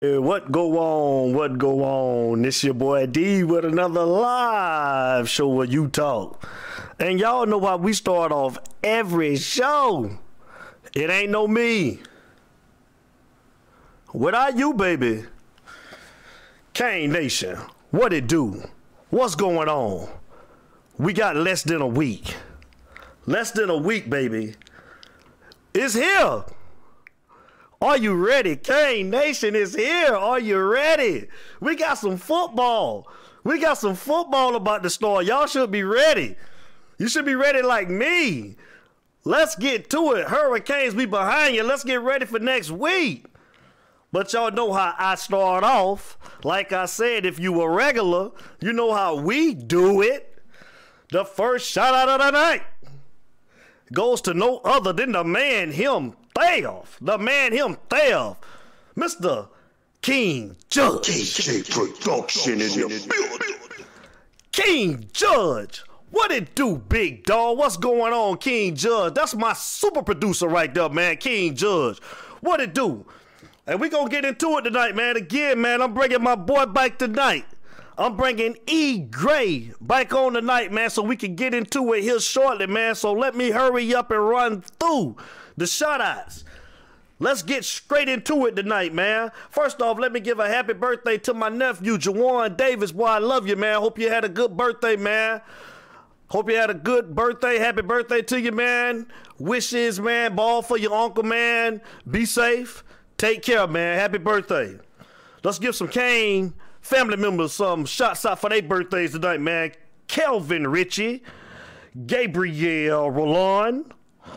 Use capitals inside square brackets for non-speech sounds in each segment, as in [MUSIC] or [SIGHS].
What go on? What go on? This your boy D with another live show where you talk. And y'all know why we start off every show. It ain't no me. What are you, baby? Cane Nation, what it do? What's going on? We got less than a week. Less than a week, baby. It's here. Are you ready? Cane Nation is here. Are you ready? We got some football. We got some football about to start. Y'all should be ready. You should be ready like me. Let's get to it. Hurricanes be behind you. Let's get ready for next week. But y'all know how I start off. Like I said, if you were regular, you know how we do it. The first shout out of the night goes to no other than the man himself. The man himself. Mr. King Judge. DJ Production in the building. King Judge. What it do, big dog? What's going on, King Judge? That's my super producer right there, man, King Judge. What it do? And we gonna get into it tonight, man. Again, man, I'm bringing my boy back tonight. I'm bringing E Gray back on tonight, man, so we can get into it here shortly, man. So let me hurry up and run through the shot shoutouts. Let's get straight into it tonight, man. First off, let me give a happy birthday to my nephew, Jawan Davis. Boy, I love you, man. Hope you had a good birthday, man. Hope you had a good birthday. Happy birthday to you, man. Wishes, man. Ball for your uncle, man. Be safe. Take care, man. Happy birthday. Let's give some Cane family members some shots out for their birthdays tonight, man. Kelvin Ritchie, Gabriel Roland,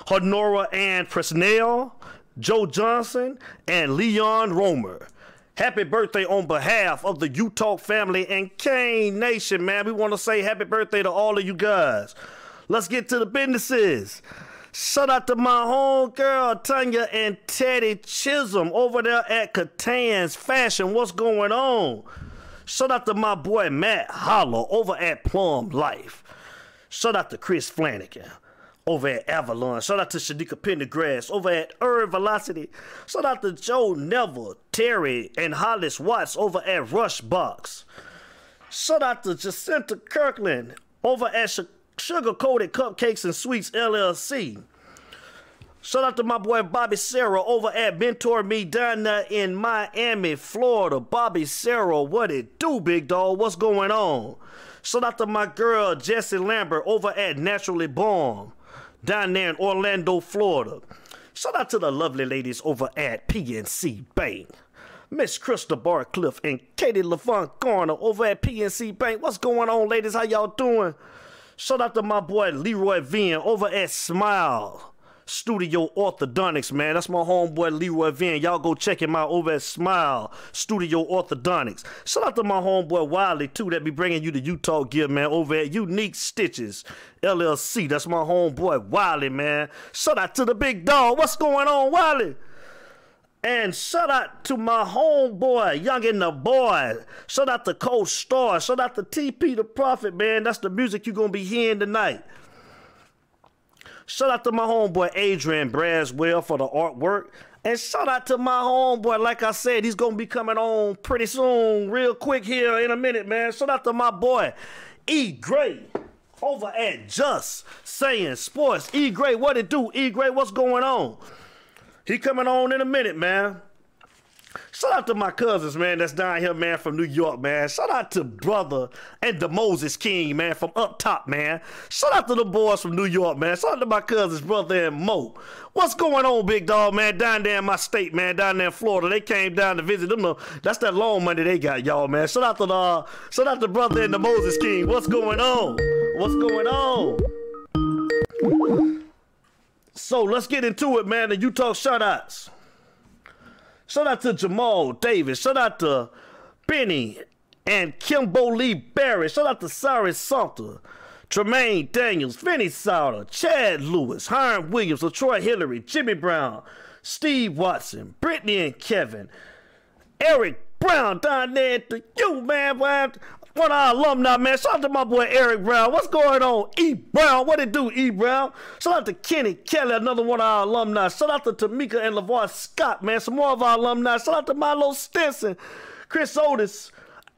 Honora Ann Presnell, Joe Johnson, and Leon Romer. Happy birthday on behalf of the U Talk family and Kane Nation, man. We want to say happy birthday to all of you guys. Let's get to the businesses. Shout out to my home girl Tanya and Teddy Chisholm over there at Catan's Fashion. What's going on? Shout out to my boy Matt Holler over at Plum Life. Shout out to Chris Flanagan over at Avalon. Shout out to Shanika Pendergrass over at Urban Velocity. Shout out to Joe Neville, Terry, and Hollis Watts over at Rushbox. Shout out to Jacinta Kirkland over at Sh- Sugar Coated Cupcakes and Sweets LLC. Shout out to my boy Bobby Sarah over at Mentor Me down there in Miami, Florida. Bobby Sarah, what it do, big dog? What's going on? Shout out to my girl Jessie Lambert over at Naturally Born down there in Orlando, Florida. Shout out to the lovely ladies over at PNC Bank. Miss Krista Barcliffe and Katie Levant Garner over at PNC Bank. What's going on, ladies? How y'all doing? Shout out to my boy Leroy Vien over at Smile Studio Orthodontics, man. That's my homeboy Leroy Vien. Y'all go check him out over at Smile Studio Orthodontics. Shout out to my homeboy Wiley, too, that be bringing you the U Talk gear, man, over at Unique Stitches LLC. That's my homeboy Wiley, man. Shout out to the big dog. What's going on, Wiley? And shout out to my homeboy, Young and the Boy. Shout out to Cold Star. Shout out to TP the Prophet, man. That's the music you're going to be hearing tonight. Shout out to my homeboy Adrian Braswell for the artwork. And shout out to my homeboy, like I said, he's gonna be coming on pretty soon, real quick here in a minute, man. Shout out to my boy E Gray over at Just Saying Sports. E Gray, what it do? E Gray, what's going on? He coming on in a minute, man. Shout out to my cousins, man, that's down here, man, from New York, man. Shout out to brother and the Moses King, man, from up top, man. Shout out to the boys from New York, man. Shout out to my cousins, brother and Mo. What's going on, big dog, man? Down there in my state, man, down there in Florida. They came down to visit them. That's that loan money they got, y'all, man. Shout out to the uh, shout out to brother and the Moses King. What's going on? What's going on? So let's get into it, man. The U Talk shout outs. Shout out to Jamal Davis. Shout out to Benny and Kimbo Lee Barrett. Shout out to Cyrus Sumter, Tremaine Daniels, Vinny Sauter, Chad Lewis, Hiram Williams, LaTroy Hillary, Jimmy Brown, Steve Watson, Brittany and Kevin, Eric Brown down there to you, man. Boy. one of our alumni, man. Shout out to my boy Eric Brown. What's going on? E. Brown, what it do, E. Brown? Shout out to Kenny Kelly, another one of our alumni. Shout out to Tamika and LaVar Scott, man. Some more of our alumni. Shout out to Milo Stinson, Chris Otis,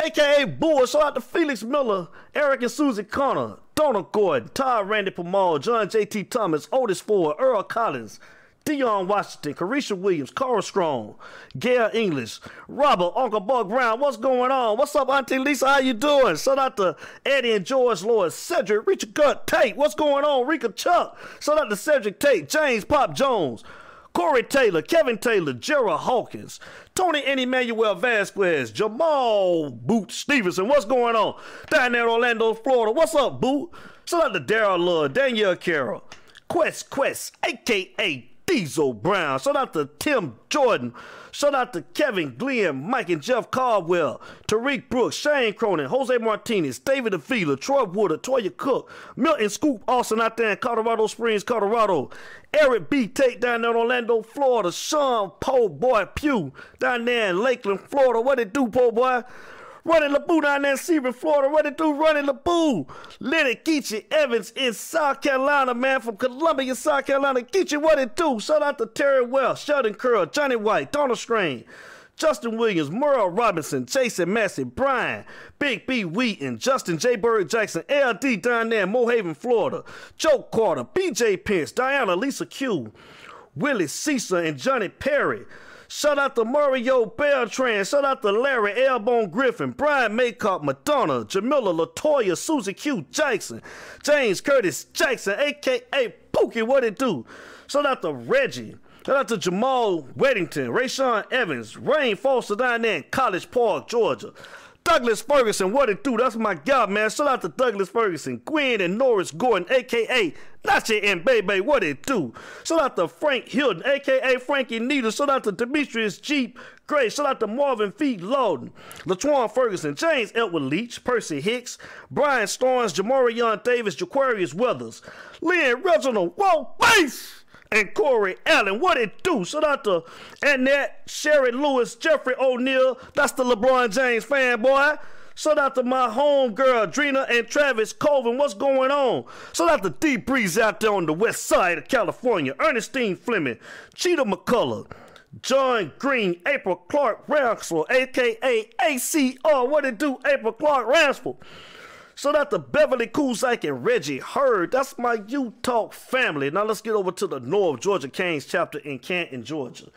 aka Bull. Shout out to Felix Miller, Eric and Susie Connor, Donald Gordon, Todd Randy Pamal, John J.T. Thomas, Otis Ford, Earl Collins. Dion Washington, Carisha Williams, Carl Strong, Gail English, Robert, Uncle Buck Brown. What's going on? What's up, Auntie Lisa? How you doing? Shout out to Eddie and George Lloyd, Cedric, Richard Gut, Tate. What's going on? Rika Chuck. Shout out to Cedric Tate, James Pop Jones, Corey Taylor, Kevin Taylor, Gerald Hawkins, Tony and Emmanuel Vasquez, Jamal Boot Stevenson. What's going on? Down there in Orlando, Florida. What's up, Boot? Shout out to Daryl Love, Danielle Carroll, Quest Quest, aka Diesel Brown. Shout out to Tim Jordan. Shout out to Kevin Glenn, Mike and Jeff Caldwell, Tariq Brooks, Shane Cronin, Jose Martinez, David Avila, Troy Wood, Toya Cook, Milton Scoop Austin out there in Colorado Springs, Colorado, Eric B. Tate down there in Orlando, Florida, Sean Po Boy Pugh down there in Lakeland, Florida. What it do, Po Boy? Running LeBoo down there in Sebring, Florida. It do? Running LeBoo. Leonard Geechee Evans in South Carolina, man, from Columbia, South Carolina. Geechee, what it do? Shout out to Terry Wells, Sheldon Curl, Johnny White, Donald Strain, Justin Williams, Merle Robinson, Jason Massey, Brian, Big B Wheaton, Justin J. Bird Jackson, LD down there in Mohaven, Florida, Joe Carter, BJ Pence, Diana Lisa Q, Willie Caesar, and Johnny Perry. Shout out to Mario Beltran. Shout out to Larry Elbone Griffin, Brian Maycop, Madonna, Jamila Latoya, Susie Q Jackson, James Curtis Jackson, aka Pookie. What it do? Shout out to Reggie. Shout out to Jamal Weddington, Rayshawn Evans, Rain Foster down there in College Park, Georgia. Douglas Ferguson, what it do? That's my guy, man. Shout out to Douglas Ferguson, Gwen and Norris Gordon, aka Nachi and Baby, what it do? Shout out to Frank Hilton, aka Frankie Needle. Shout out to Demetrius Jeep Gray. Shout out to Marvin Feet Lawton, Latwan Ferguson, James Elwood Leach, Percy Hicks, Brian Starnes, Jamarion Davis, Jaquarius Weathers, Lynn Reginald, Whoa, Base! And Corey Allen. What it do? Shout out to Annette, Sherry Lewis, Jeffrey O'Neill. That's the LeBron James fanboy. Shout out to my homegirl, Drina and Travis Colvin. What's going on? Shout out to D Breeze out there on the west side of California. Ernestine Fleming, Cheetah McCullough, John Green, April Clark Ransford, aka ACR. What it do, April Clark Ransford? Shout out to Beverly Kuzak and Reggie Hurd. That's my U Talk family. Now let's get over to the North Georgia Canes chapter in Canton, Georgia.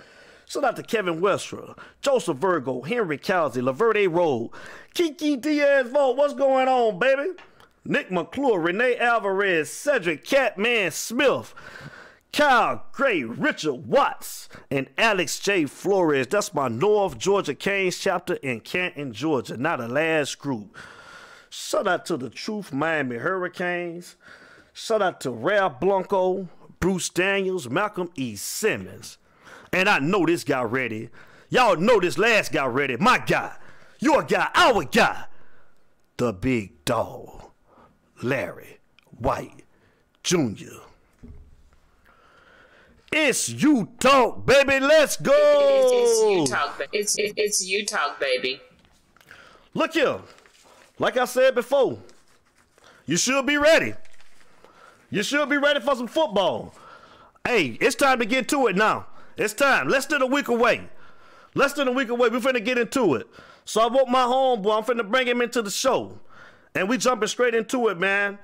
Shout out to Kevin Westra, Joseph Virgo, Henry Cowsey, Laverde Road, Kiki Diaz Vote. What's going on, baby? Nick McClure, Renee Alvarez, Cedric Catman Smith, Kyle Gray, Richard Watts, and Alex J. Flores. That's my North Georgia Canes chapter in Canton, Georgia. Not the last group. Shout out to the Truth Miami Hurricanes. Shout out to Ralph Blanco, Bruce Daniels, Malcolm E. Simmons. And I know this guy ready. Y'all know this last guy ready. My guy, your guy, our guy. The big dog, Larry White Jr. It's you talk, baby. Let's go. It's, it's you talk. It's it, it's you talk, baby. Look here. Like I said before, you should be ready. You should be ready for some football. Hey, it's time to get to it now. It's time. Less than a week away. Less than a week away. We're finna get into it. So I want my homeboy. I'm finna bring him into the show. And we jumping straight into it, man.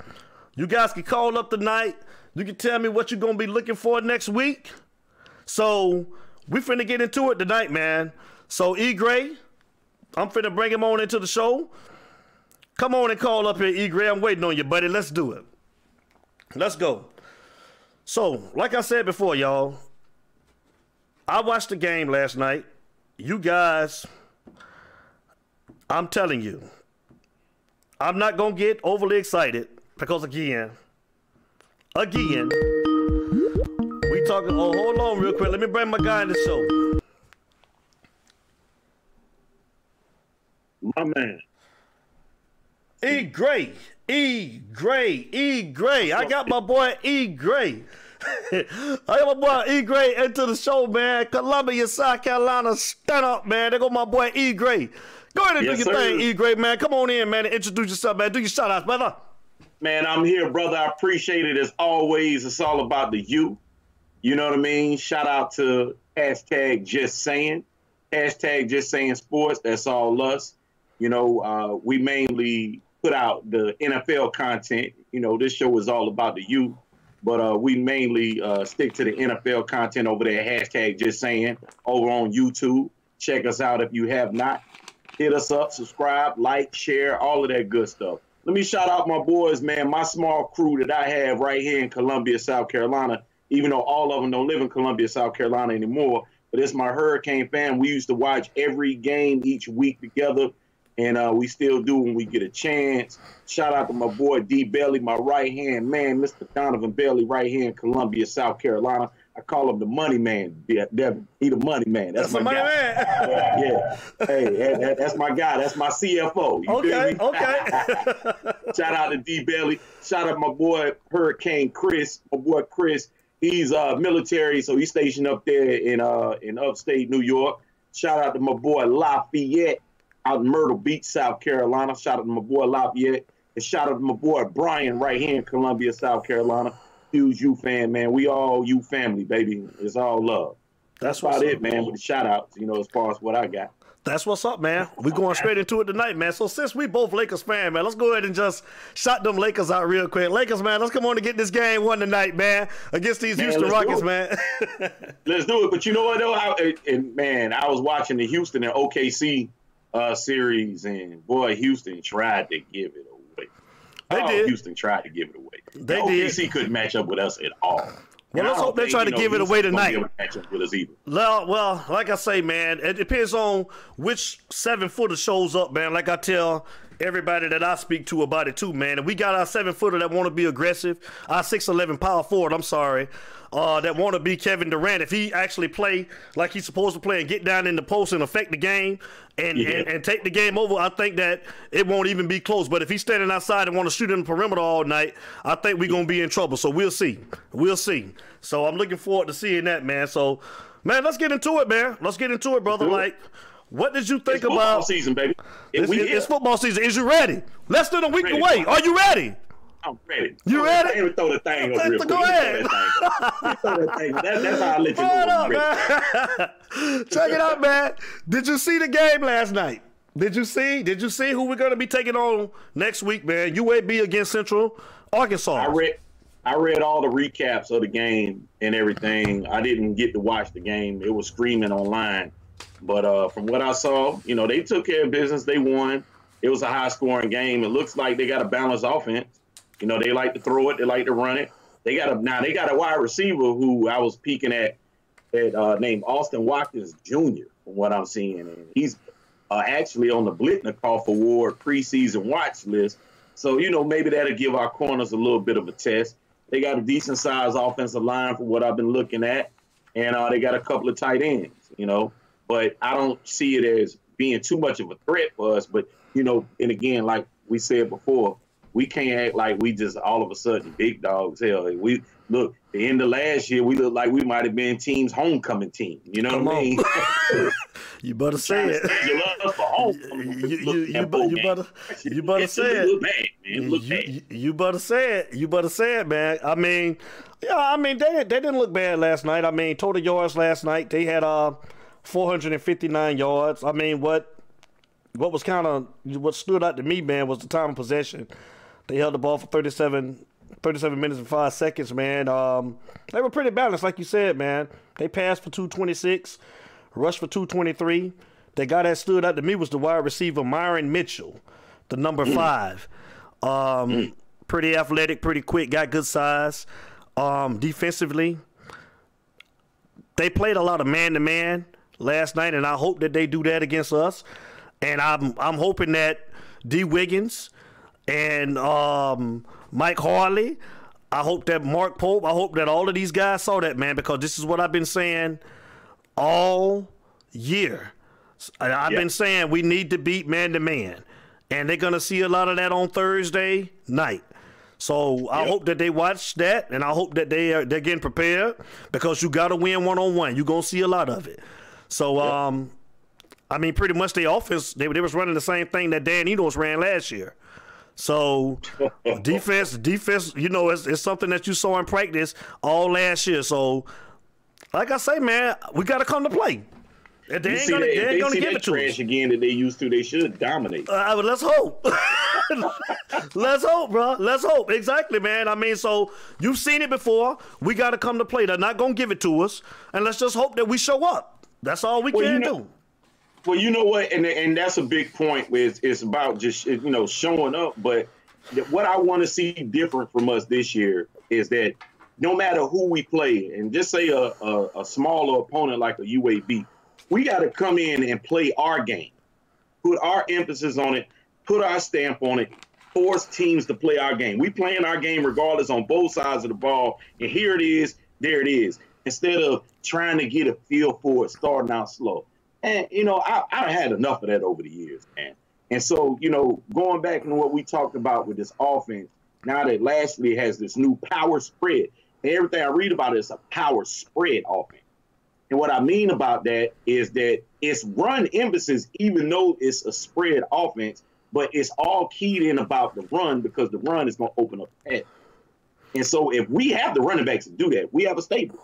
You guys can call up tonight. You can tell me what you're gonna be looking for next week. So we finna get into it tonight, man. So E Gray, I'm finna bring him on into the show. Come on and call up here, E. Gray. I'm waiting on you, buddy. Let's do it. Let's go. So, like I said before, y'all, I watched the game last night. You guys, I'm telling you, I'm not going to get overly excited because, again, again, we talking. Oh, hold on real quick. Let me bring my guy in the show. My man. E Gray, E Gray, E Gray. I got my boy E Gray. [LAUGHS] I got my boy E Gray into the show, man. Columbia, South Carolina, stand up, man. There go my boy E Gray. Go ahead and Yes, do your sir. thing, E Great man. Come on in, man, and introduce yourself, man. Do your shout outs, brother. Man, I'm here, brother. I appreciate it as always. It's all about the you. You know what I mean? Shout out to hashtag just saying. Hashtag just saying sports. That's all us. You know, uh, we mainly put out the NFL content. You know, this show is all about the youth, but uh, we mainly uh, stick to the NFL content over there. Hashtag just saying over on YouTube. Check us out if you have not. Hit us up, subscribe, like, share, all of that good stuff. Let me shout out my boys, man, my small crew that I have right here in Columbia, South Carolina, even though all of them don't live in Columbia, South Carolina anymore. But it's my Hurricane fan. We used to watch every game each week together, and uh, we still do when we get a chance. Shout out to my boy D Bailey, my right hand man, Mr. Donovan Bailey, right here in Columbia, South Carolina. I call him the money man, De- Devin. He the money man. That's, That's my guy. man. [LAUGHS] yeah. Hey, that- that- that's my guy. That's my CFO. Okay, okay. [LAUGHS] Shout out to D Bailey. Shout out to my boy Hurricane Chris. My boy Chris. He's uh military, so he's stationed up there in uh in upstate New York. Shout out to my boy Lafayette out in Myrtle Beach, South Carolina. Shout out to my boy Lafayette. And shout out to my boy Brian right here in Columbia, South Carolina. Huge you fan, man. We all you family, baby. It's all love. That's That's about it, up. man, with the shout outs, you know, as far as what I got. That's what's up, man. We going straight into it tonight, man. So since we both Lakers fan, man, let's go ahead and just shot them Lakers out real quick. Lakers, man, let's come on and get this game won tonight, man, against these Man, Houston Rockets, man. Let's do it. But you know what though? I, and man, I was watching the Houston and OKC uh, series, and boy, Houston tried to give it away. They oh, did. Houston tried to give it away. They The did. OKC couldn't match up with us at all. Well, And let's hope they try to know, give it away tonight. match up with us either. Well, well, like I say, man, it depends on which seven footer shows up, man. Like I tell everybody that I speak to about it too, man. And we got our seven footer that want to be aggressive, our six eleven power forward. I'm sorry, uh, that want to be Kevin Durant. If he actually play like he's supposed to play and get down in the post and affect the game and, Yeah. and, and take the game over, I think that it won't even be close. But if he's standing outside and want to shoot in the perimeter all night, I think we're gonna be in trouble. So we'll see. We'll see. So I'm looking forward to seeing that, man. So, man, let's get into it, man. Let's get into it, brother. Like, what did you think It's football about? season, baby. It's, we it's- football season. Is you ready? Less than a week Ready. away. Are you ready? I'm ready. You Throw ready? me throw the thing real go quick. Ahead. That thing up. Let me throw that thing up. That- that's how I let you know. Hold I'm up, man. [LAUGHS] Check it out, man. Did you see the game last night? Did you see? Did you see who we're gonna be taking on next week, man? UAB against Central Arkansas. I read I read all the recaps of the game and everything. I didn't get to watch the game. It was streaming online. But uh, from what I saw, you know, they took care of business. They won. It was a high scoring game. It looks like they got a balanced offense. You know, they like to throw it, they like to run it. They got a now they got a wide receiver who I was peeking at uh, named Austin Watkins Jr. From what I'm seeing, and he's uh, actually on the Biletnikoff Award preseason watch list. So you know maybe that'll give our corners a little bit of a test. They got a decent sized offensive line for what I've been looking at, and uh, they got a couple of tight ends. You know, but I don't see it as being too much of a threat for us. But you know, and again, like we said before, we can't act like we just all of a sudden big dogs. Hell, we look in the end of last year, we looked like we might have been team's homecoming team. You know Come what I mean? [LAUGHS] You better say it. You love us for homecoming. You, you, you, at you, bowl bu- you better you better say it it. bad, man. You, bad. you, you better say it. You better say it, man. I mean, yeah, I mean they they didn't look bad last night. I mean, total yards last night they had uh 459 yards. I mean, what what was kind of what stood out to me, man, was the time of possession. They held the ball for 37, 37 minutes and five seconds, man. Um, they were pretty balanced, like you said, man. They passed for 226, rushed for 223. The guy that stood out to me was the wide receiver Myron Mitchell, the number five. Um, pretty athletic, pretty quick, got good size. Um, defensively, they played a lot of man to man last night, and I hope that they do that against us. And I'm I'm hoping that D Wiggins and um, Mike Harley. I hope that Mark Pope. I hope that all of these guys saw that man because this is what I've been saying all year. I've Yeah. been saying we need to beat man to man, and they're gonna see a lot of that on Thursday night. So I Yep. hope that they watch that, and I hope that they are they're getting prepared because you got to win one on one. You're gonna see a lot of it. So um, I mean, pretty much the offense they, they was running the same thing that Dan Enos ran last year. So [LAUGHS] defense, defense, you know, it's, it's something that you saw in practice all last year. So, like I say, man, we got to come to play. They You ain't gonna, that, they if ain't they gonna give it to us. again that they used to, they should dominate. Uh, let's hope. [LAUGHS] let's hope, bro. Let's hope. Exactly, man. I mean, so you've seen it before. We got to come to play. They're not gonna give it to us, and let's just hope that we show up. That's all we Well, can you know- do. Well, you know what, and and that's a big point. Is it's about just you know showing up. But what I want to see different from us this year is that no matter who we play, and just say a a, a smaller opponent like a UAB, we got to come in and play our game, put our emphasis on it, put our stamp on it, force teams to play our game. We playing our game regardless on both sides of the ball, and here it is, there it is. Instead of trying to get a feel for it, starting out slow. And you know, I I had enough of that over the years, man. And so, you know, going back to what we talked about with this offense, now that Lashlee has this new power spread, and everything I read about it is a power spread offense. And what I mean about that is that it's run emphasis, even though it's a spread offense, but it's all keyed in about the run because the run is going to open up the pass. And so if we have the running backs to do that, we have a stable.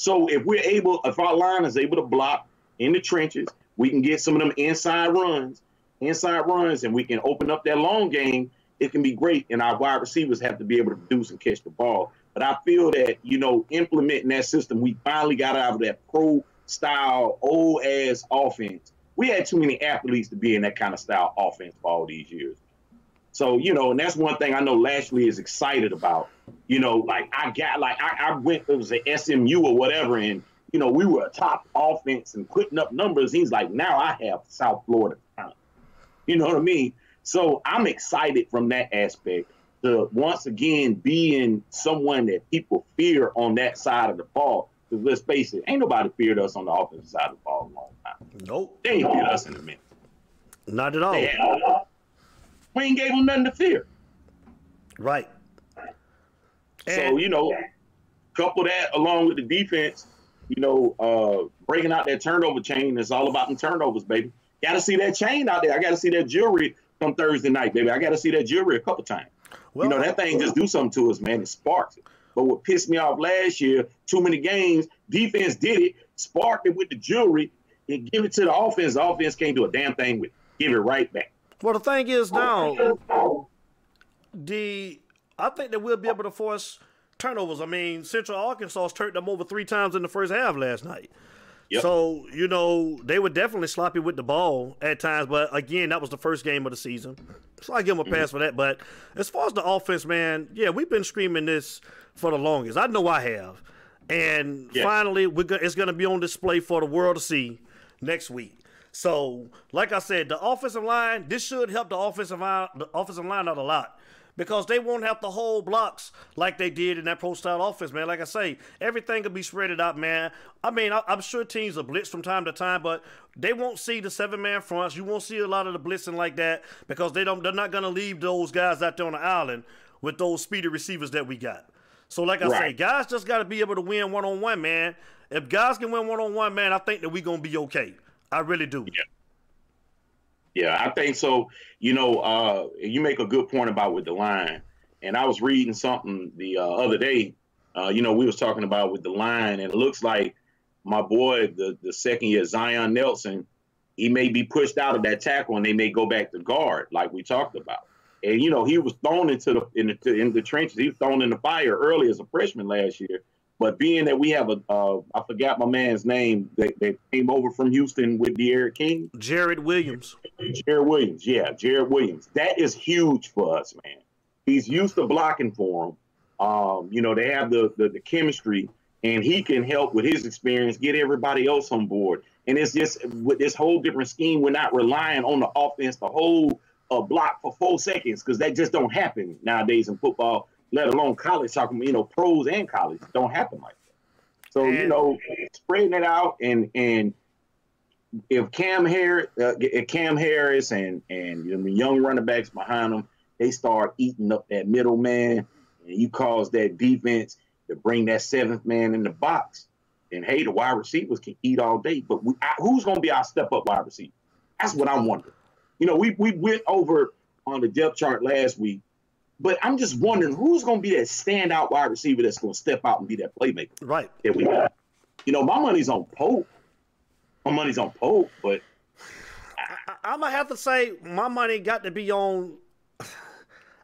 So if we're able, if our line is able to block in the trenches, we can get some of them inside runs, inside runs, and we can open up that long game. It can be great, and our wide receivers have to be able to produce and catch the ball. But I feel that you know, implementing that system, we finally got out of that pro style old ass offense. We had too many athletes to be in that kind of style offense for all these years. So, you know, and that's one thing I know Lashlee is excited about. You know, like I got like I, I went it was a SMU or whatever, and you know, we were a top offense and putting up numbers. He's like, now I have South Florida. You know what I mean? So I'm excited from that aspect to once again being someone that people fear on that side of the ball. Because let's face it, ain't nobody feared us on the offensive side of the ball a long time. Nope, They ain't feared us in a minute. not at all. We ain't gave them nothing to fear. Right. So you know, couple that along with the defense, you know, uh, breaking out that turnover chain. It's all about them turnovers, baby. Got to see that chain out there. I got to see that jewelry come Thursday night, baby. I got to see that jewelry a couple times. Well, you know, that thing just do something to us, man. It sparks it. But what pissed me off last year, too many games, defense did it, sparked it with the jewelry, and give it to the offense. The offense can't do a damn thing with it. Give it right back. Well, the thing is now, the I think that we'll be able to force turnovers. I mean, Central Arkansas turned them over three times in the first half last night. Yep. So you know they were definitely sloppy with the ball at times, but again, that was the first game of the season, so I give them a pass mm-hmm. for that. But as far as the offense, man, yeah, we've been screaming this for the longest. I know I have, and Yeah. finally, we're go- it's going to be on display for the world to see next week. So, like I said, the offensive line this should help the offensive line, the offensive line out a lot because they won't have to hold blocks like they did in that pro style offense, man. Like I say, everything will be spreaded out, man. I mean, I, I'm sure teams are blitz from time to time, but they won't see the seven man fronts. You won't see a lot of the blitzing like that because they don't. They're not going to leave those guys out there on the island with those speedy receivers that we got. So, like I say, guys just got to be able to win one on one, man. If guys can win one on one, man, I think that we're gonna be okay. I really do. Yeah, Yeah, I think so. You know, uh, you make a good point about with the line, and I was reading something the uh, other day. Uh, you know, we was talking about with the line, and it looks like my boy, the the second year Zion Nelson, he may be pushed out of that tackle, and they may go back to guard, like we talked about. And you know, he was thrown into the in the in the trenches. He was thrown in the fire early as a freshman last year. But being that we have a, uh, I forgot my man's name that, that came over from Houston with D'Eriq King. Jarrid Williams. Jarrid Williams, yeah, Jarrid Williams. That is huge for us, man. He's used to blocking for him. Um, you know, they have the, the the chemistry, and he can help with his experience get everybody else on board. And it's just with this whole different scheme, we're not relying on the offense to hold a block for four seconds because that just don't happen nowadays in football, let alone college. Talking, you know, pros and college don't happen like that. So you know, spreading it out and and if Cam Harris, uh, Cam Harris and and you know, the young running backs behind them, they start eating up that middle man, and you cause that defense to bring that seventh man in the box. And hey, the wide receivers can eat all day, but we, I, who's going to be our step up wide receiver? That's what I'm wondering. You know, we we went over on the depth chart last week, but I'm just wondering who's going to be that standout wide receiver that's going to step out and be that playmaker Right. that we got. You know, my money's on Pope. My money's on Pope, but I, I'm gonna have to say my money got to be on. [SIGHS]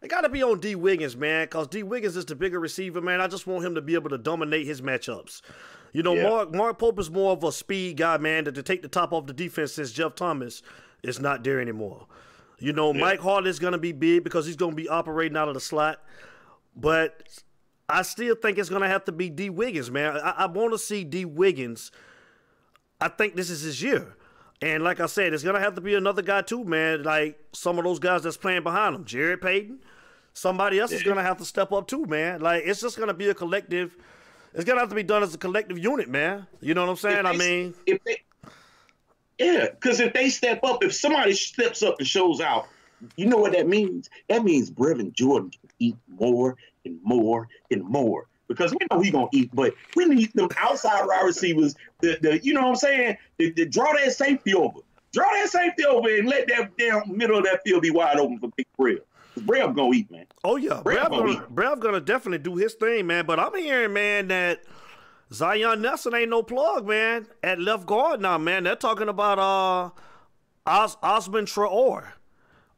It got to be on D Wiggins, man, because D Wiggins is the bigger receiver, man. I just want him to be able to dominate his matchups. You know, Yeah. Mark Mark Pope is more of a speed guy, man, to, to take the top off the defense since Jeff Thomas is not there anymore. You know, Mike Harley is gonna be big because he's gonna be operating out of the slot, but I still think it's gonna have to be D Wiggins, man. I, I want to see D Wiggins. I think this is his year. And like I said, it's gonna have to be another guy too, man. Like some of those guys that's playing behind him, Jared Payton. Somebody else is gonna have to step up too, man. Like it's just gonna be a collective. It's gonna have to be done as a collective unit, man. You know what I'm saying? I mean, if they, yeah, because if they step up, if somebody steps up and shows out, you know what that means? That means Brevin Jordan can eat more and more and more. Because we know he gonna eat, but we need them outside wide receivers. The, the you know what I'm saying? To, to draw that safety over, draw that safety over, and let that damn middle of that field be wide open for Big Brev. Brev gonna eat, man. oh yeah, Brav Brav gonna Brav gonna definitely do his thing, man. But I'm hearing, man, that Zion Nelson ain't no plug, man. At left guard now, man. They're talking about uh Os- Ousman Traore.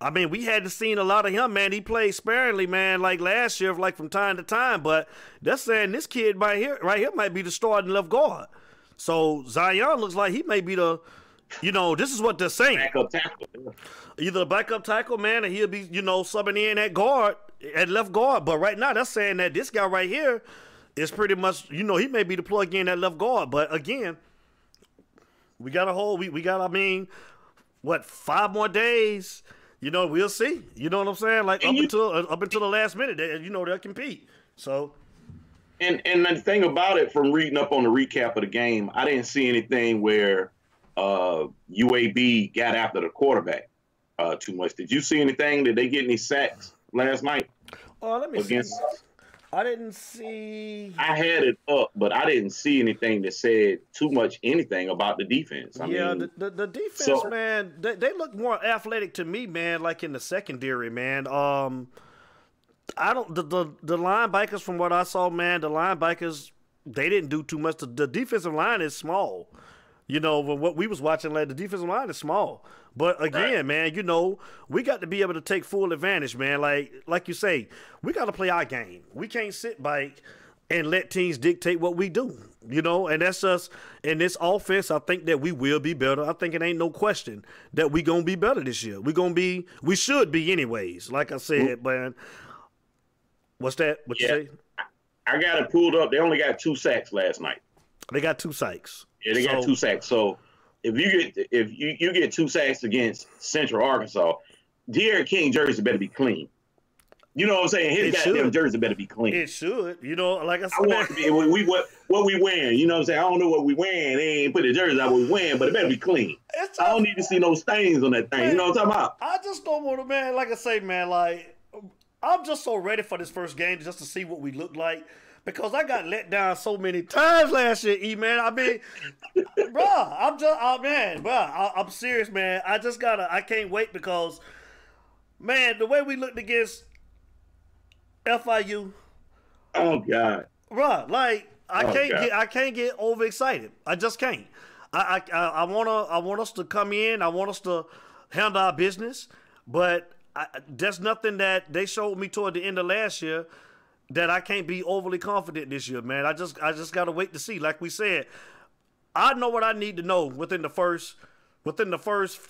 I mean, we hadn't seen a lot of him, man. He played sparingly, man, like last year, like from time to time. But they're saying this kid right here, right here, might be the starting left guard. So Zion looks like he may be the, you know, this is what they're saying. Backup tackle. Either the backup tackle, man, or he'll be, you know, subbing in at guard, at left guard. But right now, they're saying that this guy right here is pretty much, you know, he may be the plug in that left guard. But again, we got a whole, we, we got, I mean, what, five more days? You know, we'll see. You know what I'm saying? Like up you- until uh, up until the last minute, they, you know, they'll compete. So And and the thing about it, from reading up on the recap of the game, I didn't see anything where uh, UAB got after the quarterback uh, too much. Did you see anything? Did they get any sacks last night Oh, let me against? see. I didn't see. I had it up, but I didn't see anything that said too much anything about the defense. I yeah, mean, the, the, the defense, so- man, they, they look more athletic to me, man. Like in the secondary, man. Um, I don't the, the the linebackers from what I saw, man. The linebackers they didn't do too much. The, the defensive line is small. You know, but what we was watching, like the defensive line is small. But again, Right. man, you know, we got to be able to take full advantage, man. Like like you say, we got to play our game. We can't sit back and let teams dictate what we do. You know, and that's us in this offense. I think that we will be better. I think it ain't no question that we gonna be better this year. We gonna be. We should be anyways. Like I said, man. What's that? What Yeah. you say? I got it pulled up. They only got two sacks last night. They got two sacks. Yeah, they got two sacks. So if you get if you, you get two sacks against Central Arkansas, D'Eriq King jersey better be clean. You know what I'm saying? His goddamn should. jersey better be clean. It should. You know, like I I said. want to be we, we what what we wearing. You know what I'm saying? I don't know what we wearing. They ain't put the jersey out we wearing, but it better be clean. It's I don't need to see no stains on that thing. You know what I'm talking about? I just don't want to, man. Like I say, man, like I'm just so ready for this first game just to see what we look like because I got let down so many times last year, E man. I mean, bruh, I'm just, oh man, bruh, I, I'm serious, man. I just gotta, I can't wait because, man, the way we looked against FIU, Oh God. Bruh, like I Oh, can't God. get I can't get overexcited. I just can't. I, I I I wanna I want us to come in. I want us to handle our business, but I, there's nothing that they showed me toward the end of last year that I can't be overly confident this year, man. I just I just gotta wait to see. Like we said, I know what I need to know within the first within the first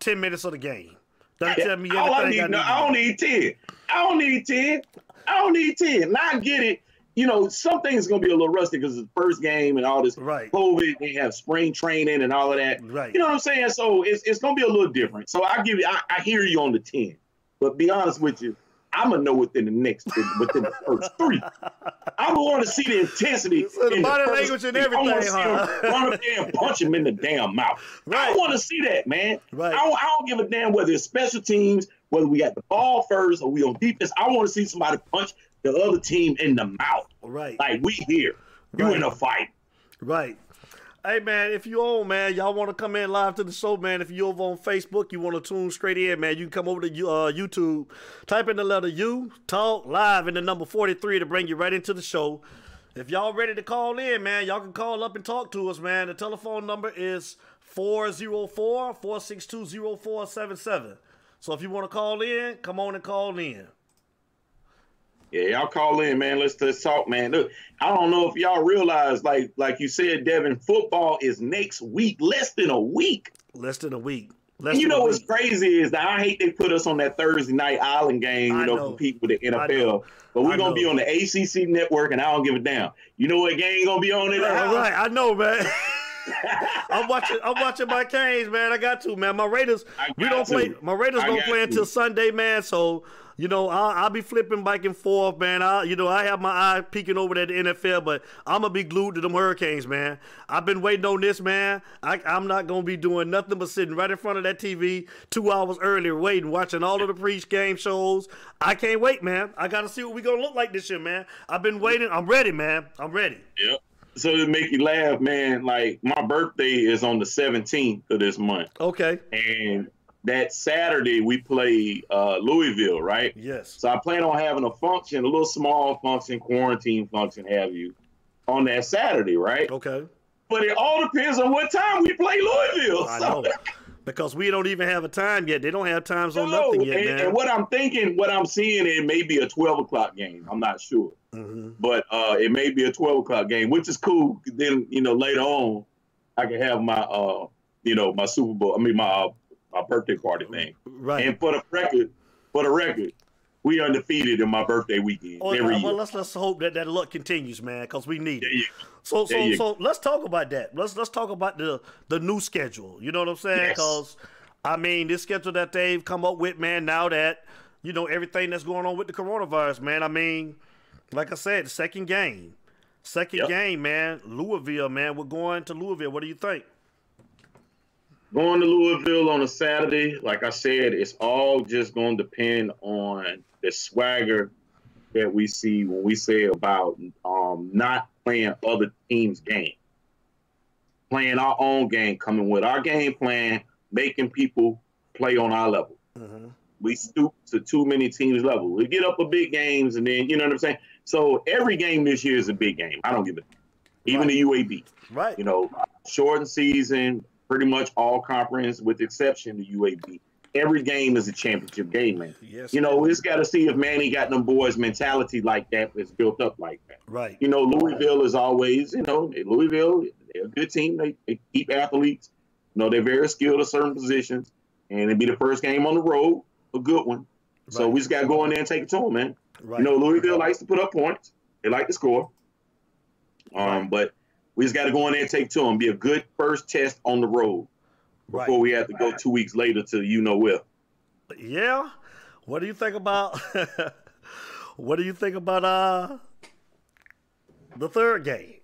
ten minutes of the game. Don't tell me All I need, I need. no, I don't need ten. I don't need ten. I don't need ten. Now I get it. You know, some things gonna be a little rusty because it's the first game and all this Right. COVID. They have spring training and all of that. Right. You know what I'm saying? So it's it's gonna be a little different. So I give you, I, I hear you on the ten, but be honest with you, I'm gonna know within the next within the first three. I want to see the intensity. So the in body first language and three. I wanna everything, see him run up there and punch him in the damn mouth. I want to see that, man. Right. I don't, I don't give a damn whether it's special teams, whether we got the ball first or we on defense. I want to see somebody punch the other team in the mouth. Right. Like we here. You Right. in a fight. Right. Hey man, if you on man, y'all want to come in live to the show, man. If you over on Facebook, you want to tune straight in, man. You can come over to uh, YouTube, type in the letter U, talk live, and the number forty three to bring you right into the show. If y'all ready to call in, man, y'all can call up and talk to us, man. The telephone number is 404-462-0477. So if you want to call in, come on and call in. Yeah, y'all call in, man. Let's let's talk, man. Look, I don't know if y'all realize, like like you said, Devin, football is next week, less than a week. Less than a week. Less And you know what's week. crazy is that I hate they put us on that Thursday night island game, you know, know. compete with the NFL. But we're gonna be on the ACC network, and I don't give a damn. You know what game gonna be on it? All right, I know, man. [LAUGHS] I'm watching. I'm watching my Canes, man. I got to, man. My Raiders. We don't play. My Raiders I don't play to. until Sunday, man. So you know, I'll, I'll be flipping back and forth, man. I, you know, I have my eye peeking over at the NFL, but I'm gonna be glued to them Hurricanes, man. I've been waiting on this, man. I, I'm not gonna be doing nothing but sitting right in front of that TV two hours earlier, waiting, watching all of the pre-game shows. I can't wait, man. I gotta see what we gonna look like this year, man. I've been waiting. I'm ready, man. I'm ready. Yep. So to make you laugh, man, like my birthday is on the 17th of this month, Okay. and that Saturday we play uh, Louisville, right? Yes. So I plan on having a function, a little small function, quarantine function, have you, on that Saturday, right? Okay. But it all depends on what time we play Louisville. I So- know. Because we don't even have a time yet. They don't have times on No, nothing yet, and, man. and what I'm thinking, what I'm seeing, it may be a 12 o'clock game. I'm not sure, hmm but uh, it may be a 12 o'clock game, which is cool. Then you know later on, I can have my uh, you know my Super Bowl. I mean my uh, my birthday party thing. Right. And for the record, for the record, we undefeated in my birthday weekend Oh, every uh, year. well, let's let's hope that that luck continues, man, because we need it. So so so let's talk about that. Let's let's talk about the the new schedule. You know what I'm saying? Yes. Because I mean, this schedule that they've come up with, man. Now that you know everything that's going on with the coronavirus, man. I mean, like I said, second game, second Yep. game, man. Louisville, man. We're going to Louisville. What do you think? Going to Louisville on a Saturday, like I said, it's all just going to depend on the swagger that we see when we say about um, not playing other teams' game, playing our own game, coming with our game plan, making people play on our level. Mm-hmm. We stoop to too many teams' level. We get up for big games, and then you know what I'm saying. So every game this year is a big game. I don't give a even the UAB Right. you know, shortened season, pretty much all conference with the exception of UAB. Every game is a championship game, man. Yes. You know, just got to see if Manny got them boys' mentality like that is built up like that. Right. You know, Louisville is always, you know, Louisville, they're a good team. They, they keep athletes. You know, they're very skilled at certain positions. And it'd be the first game on the road, a good one. So we just got to go in there and take it to them, man. Right. You know, Louisville likes to put up points. They like to score. Um, Right. but we just got to go in there and take two and Be a good first test on the road right. before we have to go two weeks later to you know where. Yeah. What do you think about [LAUGHS] what do you think about uh the third game?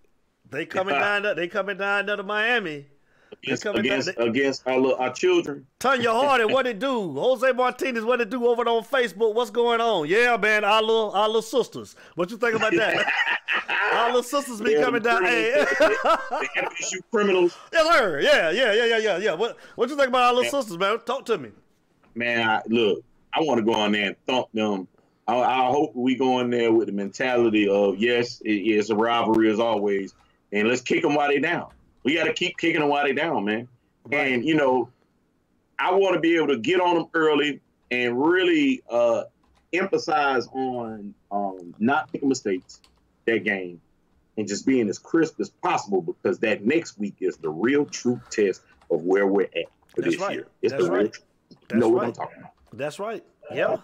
They coming [LAUGHS] down to, they coming down to Miami. Against coming down- against, against our, little- our children. Tanya Hardy, what it do? [LAUGHS] Jose Martinez, what it do over on Facebook? What's going on? Yeah, man, our little our little sisters. What you think about that? Our little sisters be Yeah, coming the down. Hey. criminals, the FSU criminals. yes, sir. Yeah, yeah, yeah, yeah, yeah, yeah. What what you think about our little sisters, man? Talk to me. Man, I, look, I want to go on there and thump them. I, I hope we go in there with the mentality of yes, it, it's a rivalry as always, and let's kick them while they down. We got to keep kicking them while they down, man. Right. And you know, I want to be able to get on them early and really uh, emphasize on um, not making mistakes that game and just being as crisp as possible because that next week is the real true test of where we're at for That's this right. year. It's That's the real right. truth. You That's know what right. I'm talking about. That's right. Yeah.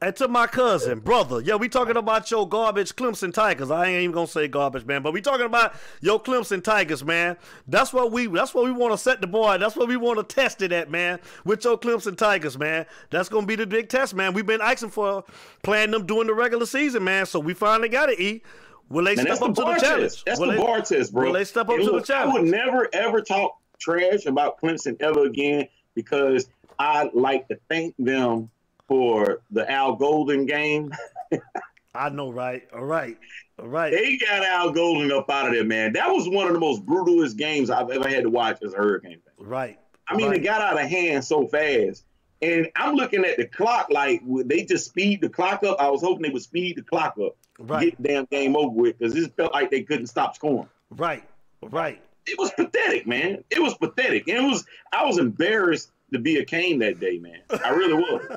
And to my cousin, brother, yeah, we talking about your garbage Clemson Tigers. I ain't even gonna say garbage, man, but we talking about your Clemson Tigers, man. That's what we that's what we want to set the boy. That's what we want to test it at, man. With your Clemson Tigers, man. That's gonna be the big test, man. We've been asking for playing them during the regular season, man. So we finally got to eat. Will they And step that's the up to the challenge? test. That's will the they, bar test, bro. will they step up And to the challenge? I would never ever talk trash about Clemson ever again because I like to thank them for the Al Golden game. [LAUGHS] I know, right? All right, all right. They got Al Golden up out of there, man. That was one of the most brutalest games I've ever had to watch as a Hurricane fan. Right. I mean, right. it got out of hand so fast. And I'm looking at the clock like would they just speed the clock up. I was hoping they would speed the clock up, right, get the damn game over with, because it felt like they couldn't stop scoring. right, right. It was pathetic, man. It was pathetic. And it was I was embarrassed to be a Cane that day, man. I really was.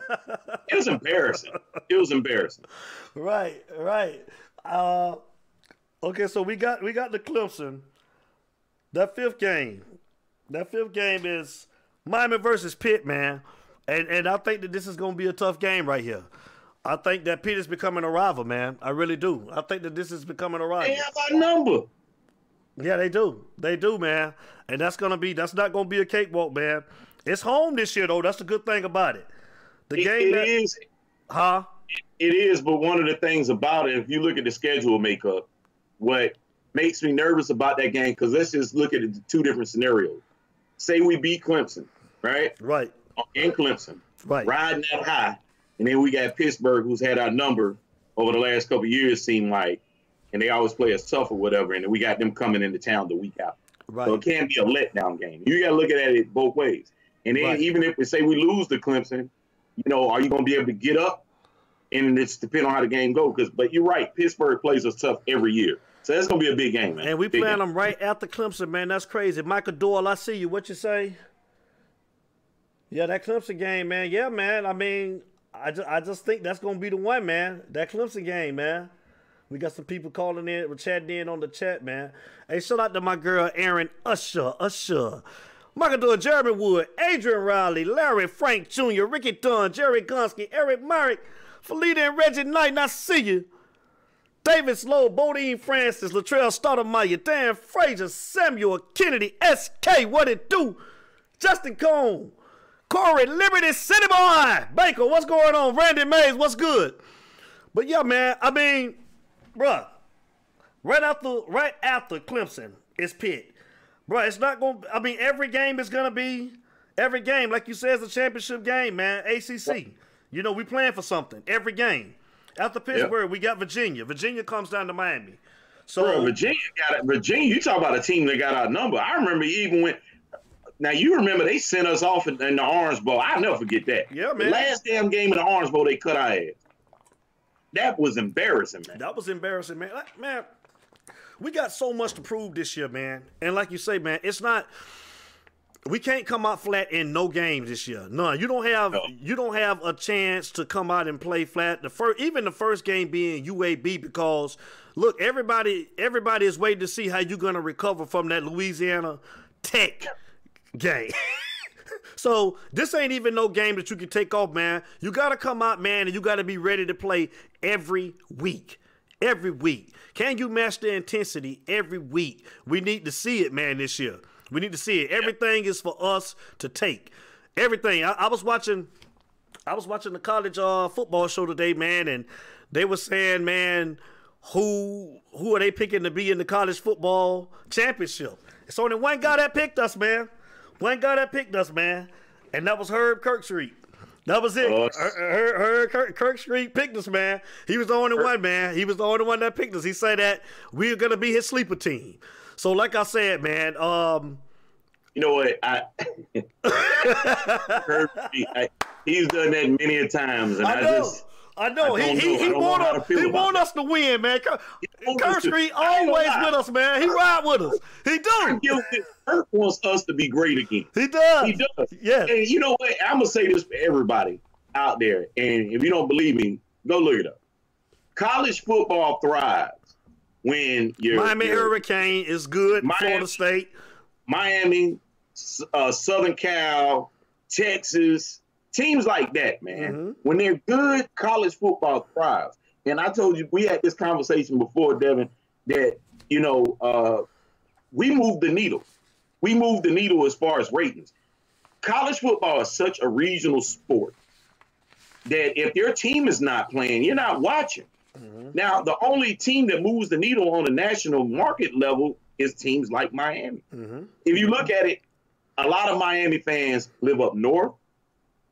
it was embarrassing. It was embarrassing. Right, right. Uh, okay, so we got we got the Clemson. That fifth game, that fifth game is Miami versus Pitt, man, and and I think that this is going to be a tough game right here. I think that Pitt is becoming a rival, man. I really do. I think that this is becoming a rival. They have our number. Yeah, they do. They do, man. And that's gonna be that's not gonna be a cakewalk, man. It's home this year though. That's the good thing about it. The It- game it that, is. huh? It is, but one of the things about it, if you look at the schedule makeup, what makes me nervous about that game, because let's just look at the two different scenarios. Say we beat Clemson, right? Right. In Clemson, Right. riding that high, and then we got Pittsburgh, who's had our number over the last couple of years, seem like, and they always play us tough or whatever, and then we got them coming into town the week after. Right. So it can't be a letdown game. You got to look at it both ways. And then Right. even if we say we lose to Clemson, you know, are you going to be able to get up? And it's depending on how the game goes. Because, but you're right, Pittsburgh plays us tough every year, so that's going to be a big game, man. And we Big playing game. them right after Clemson, man. That's crazy. Michael Doyle, I see you. What you say? Yeah, that Clemson game, man. Yeah, man. I mean, I just, I just think that's gonna be the one, man. That Clemson game, man. We got some people calling in, we're chatting in on the chat, man. Hey, shout out to my girl Aaron Usher, Usher. Michael Doyle, Jeremy Wood, Adrian Riley, Larry Frank Jr., Ricky Dunn, Jerry Gunsky, Eric Myrick, Felita and Reggie Knight, and I see you. David Slow, Bodine Francis, Latrell Stoudemire, Dan Frazier, Samuel Kennedy, SK, what it do? Justin Cone, Corey, Liberty City Boy, Baker, what's going on? Randy Mays, what's good? But yeah, man, I mean, bruh, right after right after Clemson is Pitt. Bruh, it's not gonna I mean every game is gonna be every game, like you said, is a championship game, man. ACC. You know, we playing for something every game. After Pittsburgh, we got Virginia. Virginia comes down to Miami. So Bro, Virginia got it. Virginia, you talk about a team that got our number. I remember even when. Now you remember they sent us off in, in the Orange Bowl. I'll never forget that. Yeah, The man. last damn game in the Orange Bowl, they cut our ass. That was embarrassing, man. That was embarrassing, man. Like, man, we got so much to prove this year, man. And like you say, man, it's not. We can't come out flat in no games this year. None. You don't have No. you don't have a chance to come out and play flat. The first, even the first game being UAB, because look, everybody everybody is waiting to see how you're gonna recover from that Louisiana Tech game. [LAUGHS] So this ain't even no game that you can take off, man. You gotta come out, man, and you gotta be ready to play every week. Every week. Can you match the intensity every week? We need to see it, man, this year. We need to see it. Everything is for us to take. Everything. I, I was watching I was watching the college uh, football show today, man, and they were saying, man, who who are they picking to be in the college football championship? It's only one guy that picked us, man. One guy that picked us, man, and that was Herb Kirkstreet. That was it. Oh, Her- Her- Herb Kirk, Street picked us, man. He was the only one, man. He was the only one that picked us. He said that we are gonna be his sleeper team. So, like I said, man, um, You know what? I, [LAUGHS] Kirk, I he's done that many a times, and I, I just I know. I he don't he, he want know us. He want us to win, man. Kirk, want us to- Kirkstreet I ain't gonna always with us, man. He ride with us. He do. Kirk wants us to be great again. He does. He does. Yeah. And you know what? I'm gonna say this for everybody out there, and if you don't believe me, go look it up. College football thrives when you're Miami Hurricane is good. Miami- Florida State. Miami, uh, Southern Cal, Texas, teams like that, man. Mhm. When they're good, college football thrives. And I told you we had this conversation before, Devin, that you know uh, we moved the needle. We moved the needle as far as ratings. College football is such a regional sport that if your team is not playing, you're not watching. Now, the only team that moves the needle on the national market level is teams like Miami. Mhm. If you look at it, a lot of Miami fans live up north.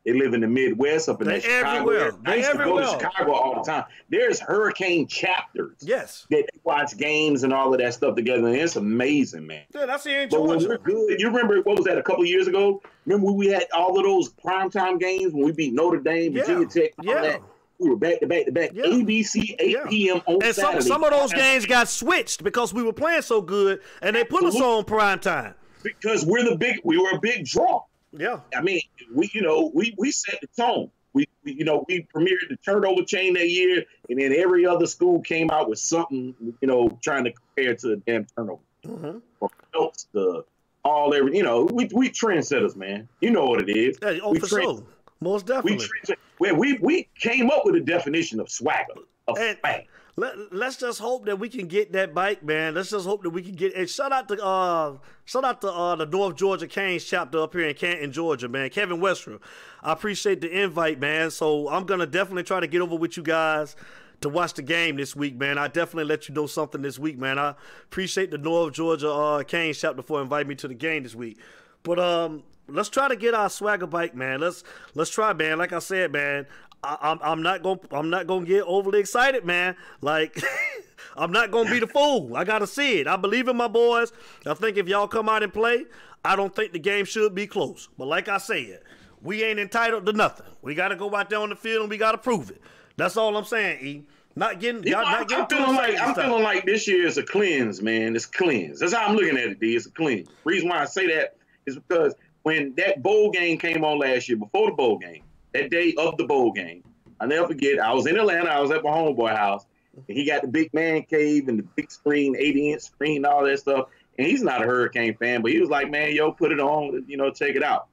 They live in the Midwest, up in They that Chicago. everywhere. They I used to go to Chicago all the time. There's hurricane chapters Yes. that they watch games and all of that stuff together, and it's amazing, man. Yeah, that's in But when we're good, you remember what was that a couple years ago? Remember when we had all of those primetime games when we beat Notre Dame, Yeah. Virginia Tech, all Yeah. that. We were back to back to back. Yeah. ABC, 8 Yeah. p.m. on And some, Saturday. some of those games got switched because we were playing so good, and they put us on prime time. because we're the big, we were a big draw. Yeah. I mean, we you know we we set the tone. We, we you know we premiered the turnover chain that year, and then every other school came out with something you know trying to compare to the damn turnover. Mhm. From belts to all every you know we we trendsetters, man. You know what it is. Yeah, oh, we for trend- sure. Most We definitely. trend- we we we came up with a definition of swagger of And- swag. Let, let's just hope that we can get that bike, man. Let's just hope that we can get. And shout out to uh, shout out to uh, the North Georgia Canes chapter up here in Canton, Georgia, man. Kevin Westrum, I appreciate the invite, man. So I'm gonna definitely try to get over with you guys to watch the game this week, man. I definitely let you know something this week, man. I appreciate the North Georgia uh, Canes chapter for inviting me to the game this week. But um, let's try to get our swagger bike, man. Let's let's try, man. Like I said, man, I, I'm I'm not gonna I'm not gonna get overly excited, man. Like [LAUGHS] I'm not gonna be the fool. I gotta see it. I believe in my boys. I think if y'all come out and play, I don't think the game should be close. But like I said, we ain't entitled to nothing. We gotta go out there on the field and we gotta prove it. That's all I'm saying, E. Not getting, You know, y'all I'm, not getting I'm feeling like I'm feeling like this year is a cleanse, man. It's cleanse. That's how I'm looking at it. D. It's a cleanse. Reason why I say that is because when that bowl game came on last year, before the bowl game, that day of the bowl game, I never forget. I was in Atlanta. I was at my homeboy house, and he got the big man cave and the big screen, 80 inch screen, and all that stuff. And he's not a Hurricane fan, but he was like, "Man, yo, put it on. You know, check it out."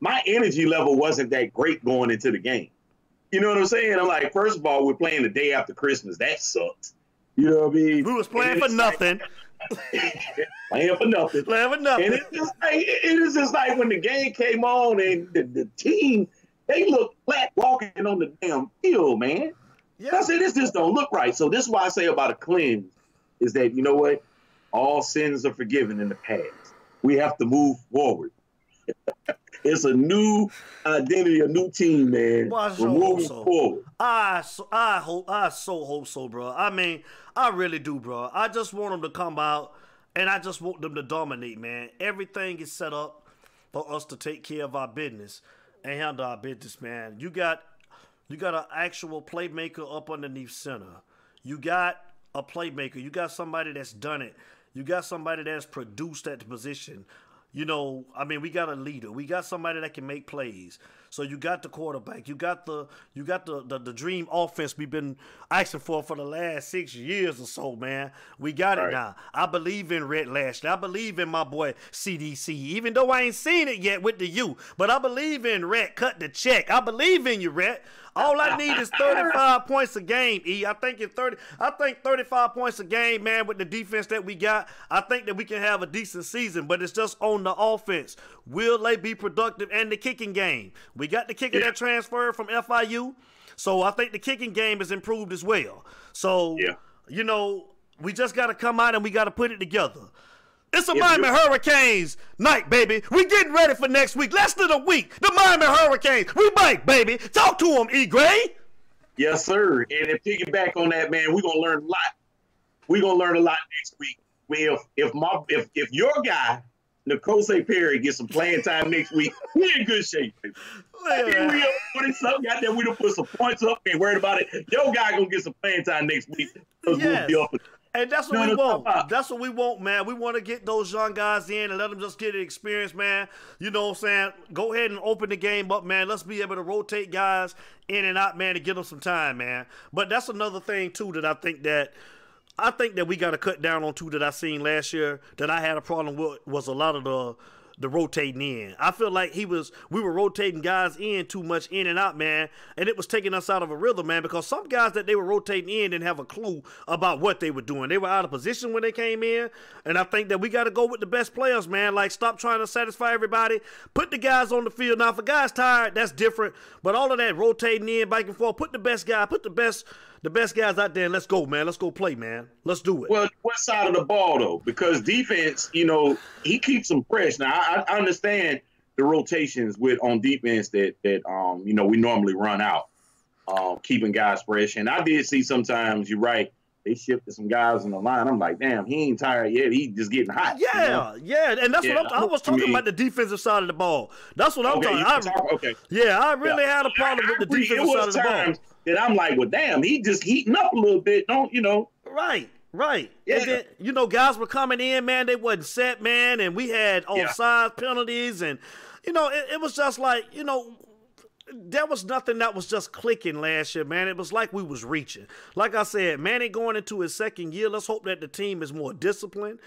My energy level wasn't that great going into the game. You know what I'm saying? I'm like, first of all, we're playing the day after Christmas. That sucks. You know what I mean? We was playing for it's like- nothing. [LAUGHS] playing for nothing. Playing for And nothing. it's just like it is just like when the game came on and the, the team they look flat walking on the damn field, man. Yeah. I said this just don't look right. So this is why I say about a cleanse is that you know what? All sins are forgiven in the past. We have to move forward. [LAUGHS] it's a new identity, a new team, man. Well, I We're moving hope so. forward. I so, I hope I so hope so, bro. I mean, I really do, bro. I just want them to come out, and I just want them to dominate, man. Everything is set up for us to take care of our business and our business, man. You got you got an actual playmaker up underneath center. You got a playmaker. You got somebody that's done it. You got somebody that's produced at the position. You know, I mean, we got a leader. We got somebody that can make plays. So you got the quarterback. You got the you got the the, the dream offense we've been asking for for the last six years or so, man. We got it Right. now. I believe in Rhett Lashlee. I believe in my boy CDC. Even though I ain't seen it yet with the U, but I believe in Rhett. Cut the check. I believe in you, Rhett. All I need is 35 points a game, E. I think in 30 I think 35 points a game, man, with the defense that we got. I think that we can have a decent season, but it's just on the offense. Will they be productive and the kicking game? We got the kicker Yeah. that transferred from FIU. So I think the kicking game has improved as well. So Yeah. you know, we just gotta come out and we gotta put it together. It's a If Miami Hurricanes night, baby. We getting ready for next week. Less than a week. The Miami Hurricanes. We back, baby. Talk to them, E. Gray. Yes, sir. And to piggyback on that, man, we're gonna learn a lot. We're gonna learn a lot next week. If if my if if your guy, Nicole Perry, gets some playing time next week, we in good shape. baby. Here we twenty something. Got there, we done put some points up. Ain't worried about it. Your guy gonna get some playing time next week. Yes. We'll be up. And that's what we want. That's what we want, man. We want to get those young guys in and let them just get the experience, man. You know what I'm saying? Go ahead and open the game up, man. Let's be able to rotate guys in and out, man, to give them some time, man. But that's another thing too that I think that I think that we got to cut down on too that I seen last year that I had a problem with was a lot of the the rotating in. I feel like he was we were rotating guys in too much in and out, man, and it was taking us out of a rhythm, man, because some guys that they were rotating in didn't have a clue about what they were doing. They were out of position when they came in, and I think that we got to go with the best players, man. Like stop trying to satisfy everybody. Put the guys on the field. Now if a guy's tired, that's different, but all of that rotating in back and forth, put the best guy, put the best the best guys out there let's go, man. Let's go play, man. Let's do it. Well, what side of the ball though? Because defense, you know, he keeps them fresh. Now I, I understand the rotations with on defense that that um you know we normally run out, um keeping guys fresh. And I did see sometimes you're right. They shifted some guys on the line. I'm like, damn, he ain't tired yet. He just getting hot. you Yeah, know? yeah, and that's Yeah, what I'm, I was I talking mean- about the defensive side of the ball. That's what I'm Okay, talking. you I, talk- okay. yeah, I really Yeah. had a problem with the defensive side of the ball. That I'm like, well, damn, he just heating up a little bit. Don't you know? Right, right. Yeah. And then, you know, guys were coming in, man, they wasn't set, man, and we had Yeah. offside penalties, and, you know, it, it was just like, you know, there was nothing that was just clicking last year, man. It was like we was reaching. Like I said, Manny going into his second year. Let's hope that the team is more disciplined.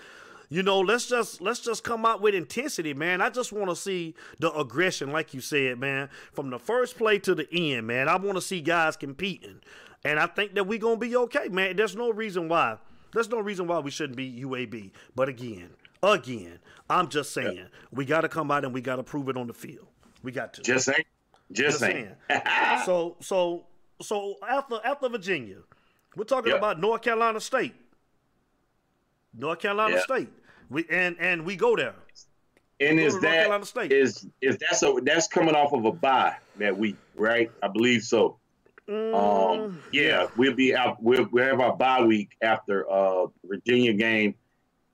You know, let's just let's just come out with intensity, man. I just want to see the aggression, like you said, man, from the first play to the end, man. I want to see guys competing, and I think that we're gonna be okay, man. There's no reason why. There's no reason why we shouldn't be UAB. But again, again, I'm just saying we got to come out and we got to prove it on the field. We got to. Just saying. Just, Just saying. [LAUGHS] so so so after after Virginia, we're talking about North Carolina State. North Carolina Yeah. State. We and and we go there. And is to North Carolina that is is that so? That's coming off of a bye that week, right? I believe so. Mm, Um, yeah, we'll be out. We'll, we'll have our bye week after uh Virginia game,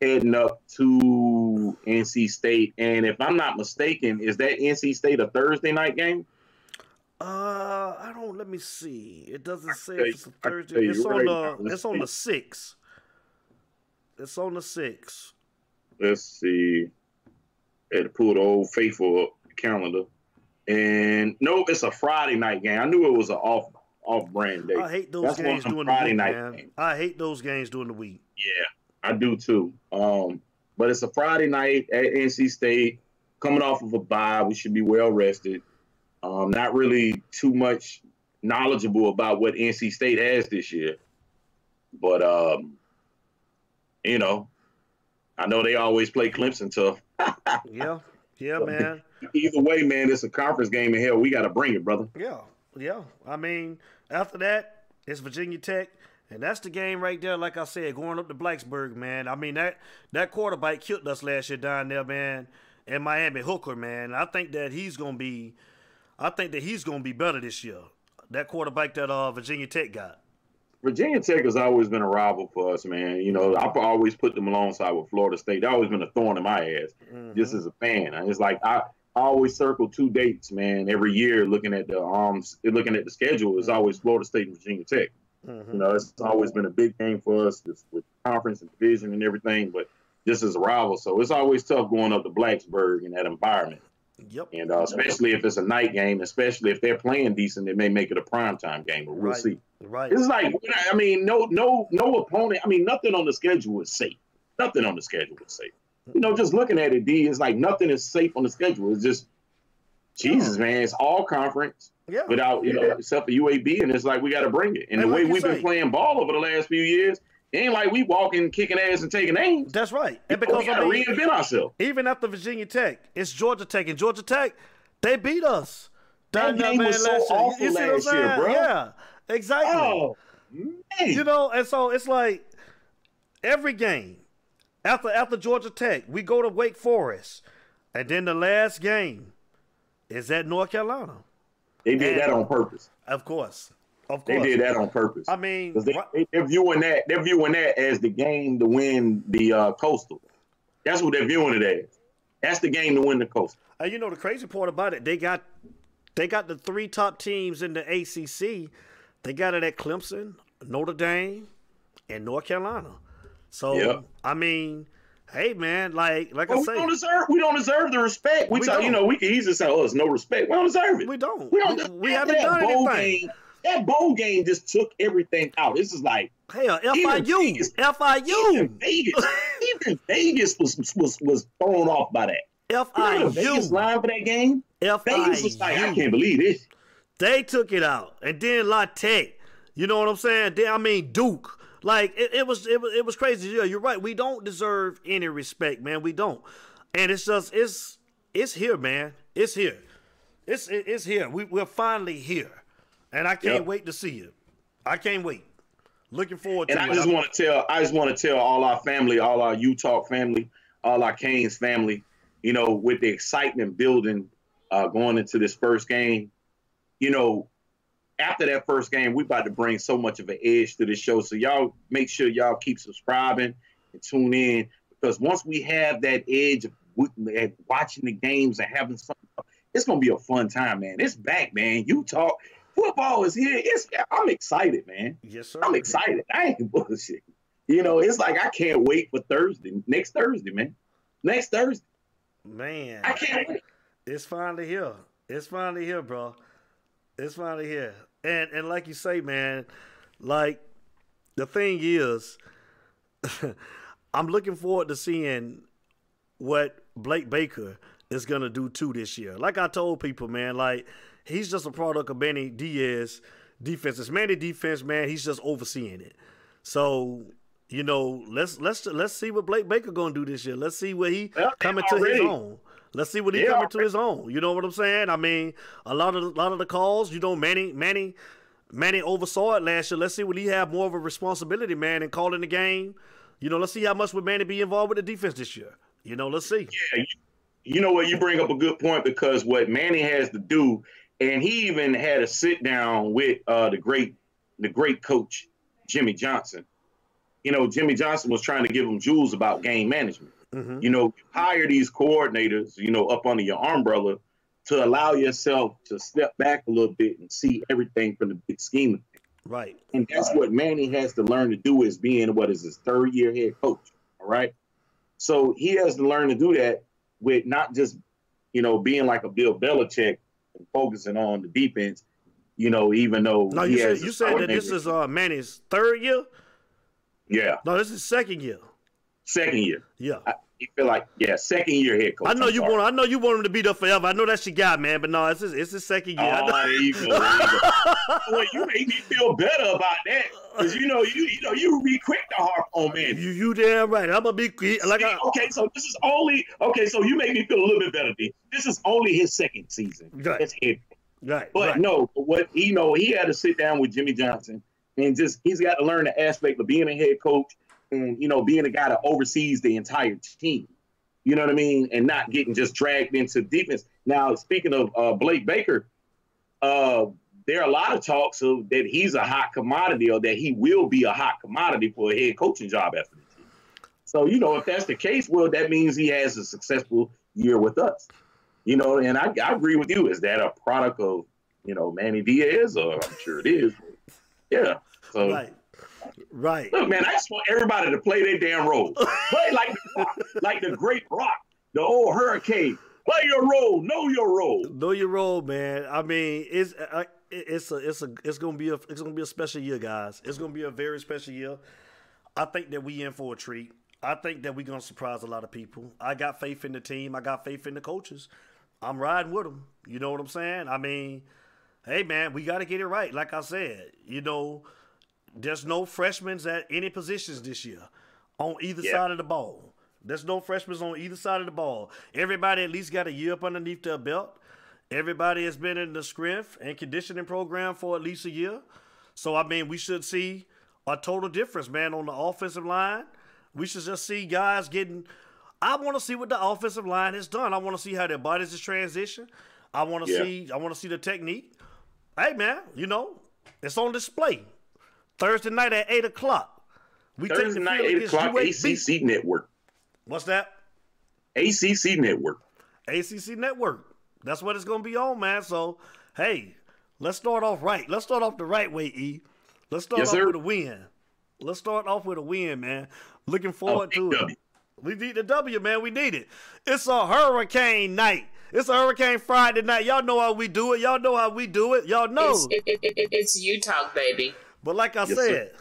heading up to NC State. And if I'm not mistaken, is that NC State a Thursday night game? Uh, I don't. Let me see. It doesn't say if it's a you- Thursday. It's on right the. It's on the see. sixth. It's on the sixth. Let's see. Had to pull the old faithful calendar. And no, it's a Friday night game. I knew it was an off off brand day. I hate those That's games them during the week, night man. games. I hate those games during the week. Yeah, I do too. Um, but it's a Friday night at NC State, coming off of a bye. We should be well rested. Um, not really too much knowledgeable about what NC State has this year, but um, you know, I know they always play Clemson tough. [LAUGHS] Yeah, yeah, man. Either way, man, it's a conference game, in hell, we got to bring it, brother. Yeah, yeah. I mean, after that, it's Virginia Tech, and that's the game right there. Like I said, going up to Blacksburg, man. I mean that that quarterback killed us last year down there, man. And Miami Hooker, man. I think that he's gonna be, I think that he's gonna be better this year. That quarterback that uh Virginia Tech got. Virginia Tech has always been a rival for us, man. You know, I've always put them alongside with Florida State. They've always been a thorn in my ass, Mhm. just as a fan. And It's like I, I always circle two dates, man, every year looking at the um looking at the schedule. It's always Florida State and Virginia Tech. Mhm. You know, it's always been a big game for us just with conference and division and everything, but just as a rival. So it's always tough going up to Blacksburg in that environment. Yep. And uh, especially if it's a night game, especially if they're playing decent, it may make it a primetime game, but we'll Right. see. Right. It's like I mean, no, no, no opponent. I mean, nothing on the schedule is safe. Nothing on the schedule is safe. You know, just looking at it, D, it's like nothing is safe on the schedule. It's just Jesus, hmm. man. It's all conference Yeah. without you know, except for UAB, and it's like we got to bring it. And, And the way we've say- been playing ball over the last few years, it ain't like we walking, kicking ass, and taking names. That's right. And because we got to reinvent ourselves. even after Virginia Tech, it's Georgia Tech, and Georgia Tech, they beat us. That there, game was so last year. You- awful you see what I'm last year, bro. Yeah, exactly. Oh man, You know, and so it's like every game after after Georgia Tech, we go to Wake Forest, and then the last game is at North Carolina. they did and- that on purpose. Of course, of course. They did that on purpose. I mean, they, right- they, they're viewing that they're viewing that as the game to win the uh, coastal. That's what they're viewing it as. That's the game to win the coastal. And you know the crazy part about it, they got they got the three top teams in the ACC. They got it at Clemson, Notre Dame, and North Carolina. So Yeah. I mean, hey man, like like But I we say, don't deserve we don't deserve the respect. We, We tell you know we can easily say, "Oh, it's no respect." We don't deserve it. we don't. We don't. We, we haven't done bowl anything. Game, that bowl game just took everything out. This is like Hell, FIU, Vegas- even Vegas. [LAUGHS] even Vegas was was was thrown off by that. You know Vegas FIU, line for that game. Vegas was like, I can't believe this. They took it out, and then La Tech. You know what I'm saying? Then I mean Duke. Like it, it was, it was, it was crazy. Yeah, you're right. We don't deserve any respect, man. We don't. And it's just, it's, it's here, man. It's here. It's, it's here. We, we're finally here, and I can't Yep. wait to see it. I can't wait. Looking forward to And I it. just want to tell, I just want to tell all our family, all our U Talk family, all our Canes family, you know, with the excitement building uh, going into this first game, you know, after that first game, we about to bring so much of an edge to the show. So y'all make sure y'all keep subscribing and tune in because once we have that edge of watching the games and having something, it's gonna be a fun time, man. It's back, man. U Talk football is here. It's I'm excited, man. Yes, sir. I'm excited. I ain't [LAUGHS] bullshit. You know, it's like I can't wait for Thursday, next Thursday, man. Next Thursday. Man, I can't wait. It's finally here. It's finally here, bro. It's finally here. And and like you say, man, like the thing is, [LAUGHS] I'm looking forward to seeing what Blake Baker is gonna do too this year. Like I told people, man, like he's just a product of Manny Diaz defense. It's Manny defense, man. He's just overseeing it. So you know, let's let's let's see what Blake Baker gonna do this year. Let's see what he Well, coming to his own. Let's see what he Yeah, coming to his own. You know what I'm saying? I mean, a lot of the, lot of the calls, you know, Manny Manny Manny oversaw it last year. Let's see what he have more of a responsibility, man, in calling the game. You know, let's see how much would Manny be involved with the defense this year. You know, let's see. Yeah, you, you know what? You bring up a good point because what Manny has to do, and he even had a sit down with uh, the great, the great coach Jimmy Johnson. You know, Jimmy Johnson was trying to give him jewels about game management. Hmm You know, you hire these coordinators, you know, up under your umbrella to allow yourself to step back a little bit and see everything from the big scheme. Right. And that's what Manny has to learn to do is being what is his third year head coach. All right. So he has to learn to do that with not just, you know, being like a Bill Belichick and focusing on the defense, you know, even though No, you said you said that this is uh Manny's third year. yeah, No, this is second year. Second year. Yeah. I, you feel like yeah, second year head coach. I know I'm you sorry. want. I know you want him to be there forever. I know that's your guy, man. But no, it's his, it's his second year. Oh, there you go. You. [LAUGHS] Well, you make me feel better about that because you know you you know you be quick to harp on Manny. You you damn right. I'm gonna be like I, okay, so this is only okay. So you make me feel a little bit better. D. This is only his second season Right. as head. right. But right. no, what he know he had to sit down with Jimmy Johnson and just he's got to learn the aspect of being a head coach and you know being a guy that oversees the entire team. You know what I mean, and not getting just dragged into defense. Now, speaking of uh, Blake Baker, uh, there are a lot of talks of that he's a hot commodity or that he will be a hot commodity for a head coaching job after this year. So, you know, if that's the case, well, that means he has a successful year with us. You know, and I, I agree with you. Is that a product of, you know, Manny Diaz? Or I'm sure it is. Yeah. So, Right. Right. look, man, I just want everybody to play their damn role. [LAUGHS] Play like the Rock, like the great rock, the old hurricane. Play your role, know your role. Know your role, man. I mean, it's uh, it's a it's a it's gonna be a it's gonna be a special year, guys. It's gonna be a very special year. I think that we in for a treat. I think that we're gonna surprise a lot of people. I got faith in the team. I got faith in the coaches. I'm riding with them. You know what I'm saying? I mean, hey man, we got to get it right. Like I said, you know, there's no freshmen at any positions this year on either Yeah. side of the ball. There's no freshmen on either side of the ball. Everybody at least got a year up underneath their belt. Everybody has been in the strength and conditioning program for at least a year. So I mean, we should see a total difference, man, on the offensive line. We should just see guys getting. I want to see what the offensive line has done. I want to see how their bodies is transition. I want to Yeah. see. I want to see the technique. Hey, man, you know, it's on display Thursday night at eight o'clock. We take Thursday the night, field 8 against o'clock, UAB. ACC Network. What's that? ACC Network. ACC Network. That's what it's gonna be on, man. So, hey, let's start off right. Let's start off the right way, E. Let's start Yes, off sir. with a win. Let's start off with a win, man. Looking oh, forward big to W. it. We need the W, man. We need it. It's a hurricane night. It's a hurricane Friday night. Y'all know how we do it. Y'all know how we do it. Y'all know. It's, it, it, it, it's U Talk, baby. But like I Yes, said,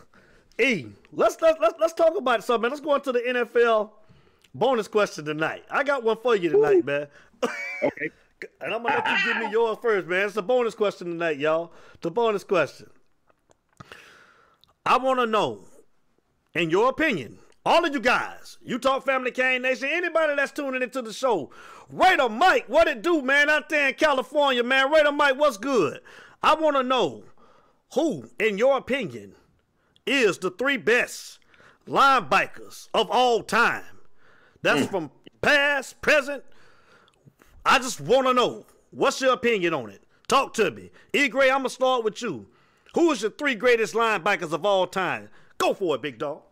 E, let's let's let's let's talk about it. So, man, let's go into the NFL bonus question tonight. I got one for you tonight, man. Okay. [LAUGHS] And I'm gonna let you give me yours first, man. It's a bonus question tonight, y'all. The bonus question. I want to know, in your opinion, all of you guys, U Talk Family Cane Nation, anybody that's tuning into the show, Raider Mike, what it do, man, out there in California, man? Raider Mike, what's good? I want to know who, in your opinion, is the three best linebackers of all time. That's hmm. from past, present, I just want to know what's your opinion on it. Talk to me. E. Gray, I'm gonna start with you. Who is your three greatest linebackers of all time? Go for it, big dog.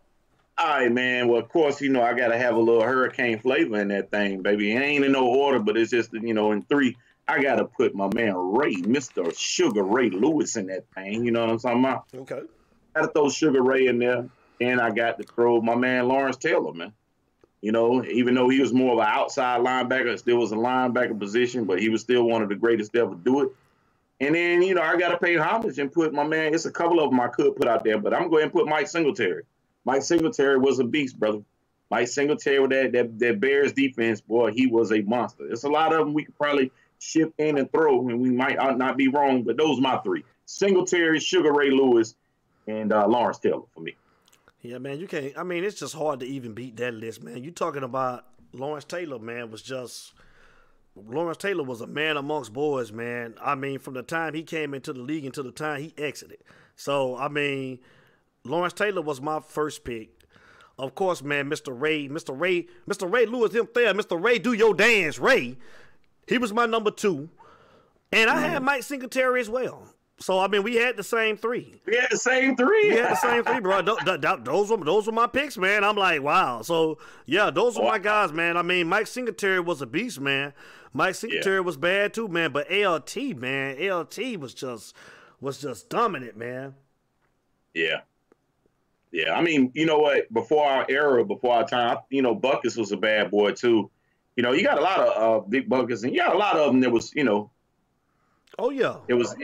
All right, man. Well, of course, you know I gotta have a little hurricane flavor in that thing, baby. It ain't in no order, but it's just you know in three. I gotta put my man Ray, Mister Sugar Ray Lewis, in that thing. You know what I'm talking about? Okay. Gotta throw Sugar Ray in there, and I got to throw my man Lawrence Taylor, man. You know, even though he was more of an outside linebacker, it still was a linebacker position, but he was still one of the greatest to ever do it. And then, you know, I got to pay homage and put my man, it's a couple of them I could put out there, but I'm going to put Mike Singletary. Mike Singletary was a beast, brother. Mike Singletary with that, that, that Bears defense, boy, he was a monster. There's a lot of them we could probably shift in and throw, and we might not be wrong, but those my three. Singletary, Sugar Ray Lewis, and uh, Lawrence Taylor for me. Yeah, man, you can't. I mean, it's just hard to even beat that list, man. You talking about Lawrence Taylor, man, was just Lawrence Taylor was a man amongst boys, man. I mean, from the time he came into the league until the time he exited. So, I mean, Lawrence Taylor was my first pick. Of course, man, Mr. Ray, Mr. Ray, Mr. Ray Lewis, him there, Mr. Ray, do your dance, Ray. He was my number two. And I had mm. Mike Singletary as well. So I mean, we had the same three. We had the same three. We had the same three, bro. Th- th- th- those were those were my picks, man. I'm like, wow. So yeah, those were my guys, man. I mean, Mike Singletary was a beast, man. Mike Singletary Yeah. was bad too, man. But ALT, man, ALT was just was just dominant, man. Yeah. Yeah. I mean, you know what? Before our era, before our time, you know, Butkus was a bad boy too. You know, you got a lot of uh, Dick Butkus, and you got a lot of them that was, you know, Oh yeah. it was,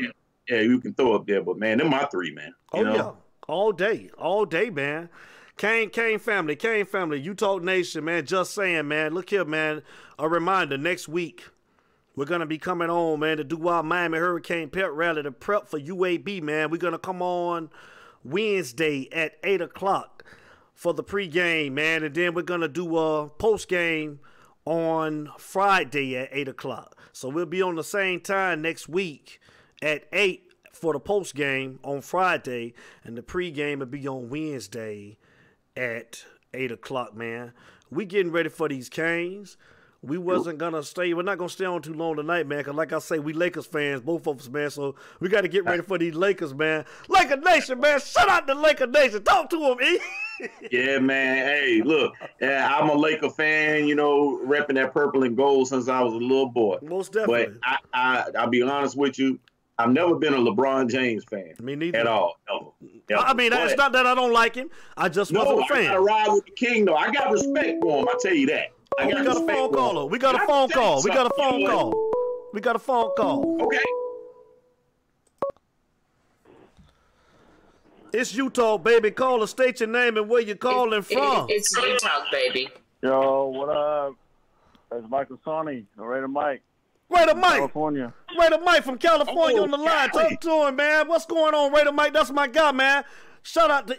yeah, you can throw up there, but man, them my three, man. Oh know? yeah, all day, all day, man. Cane, Cane family, Cane family, U Talk Nation, man. Just saying, man. Look here, man. A reminder: next week we're gonna be coming on, man, to do our Miami Hurricane Pep Rally to prep for UAB, man. We're gonna come on Wednesday at eight o'clock for the pregame, man, and then we're gonna do a postgame on Friday at eight o'clock. So we'll be on the same time next week at eight for the post game on Friday, and the pregame will be on Wednesday at eight o'clock. Man, we getting ready for these Canes. We wasn't gonna stay. We're not gonna stay on too long tonight, man. Cause like I say, we Lakers fans, both of us, man. So we got to get ready for these Lakers, man. Laker Nation, man. Shout out to Laker Nation. Talk to them, E. [LAUGHS] Yeah, man. Hey, look, yeah, I'm a Laker fan, you know, repping that purple and gold since I was a little boy. Most definitely. But. I, I, I'll be honest with you, I've never been a LeBron James fan Me neither. at all. Never. Never. I mean, it's not that I don't like him. I just No, wasn't a I gotta ride with the king though. I got respect for him. I tell you that. I we got a phone for caller. We got a phone me tell you call. We got a phone you know what? call. We got a phone call. Okay. It's U Talk, baby. Call or state your name and where you're calling It- from. it's U Talk, baby. Yo, what up? That's Michael Sonny, Raider Mike, Raider Mike. California. Raider Mike from California Oh, on the line. Cali. Talk to him, man. What's going on, Raider Mike? That's my guy, man. Shout out to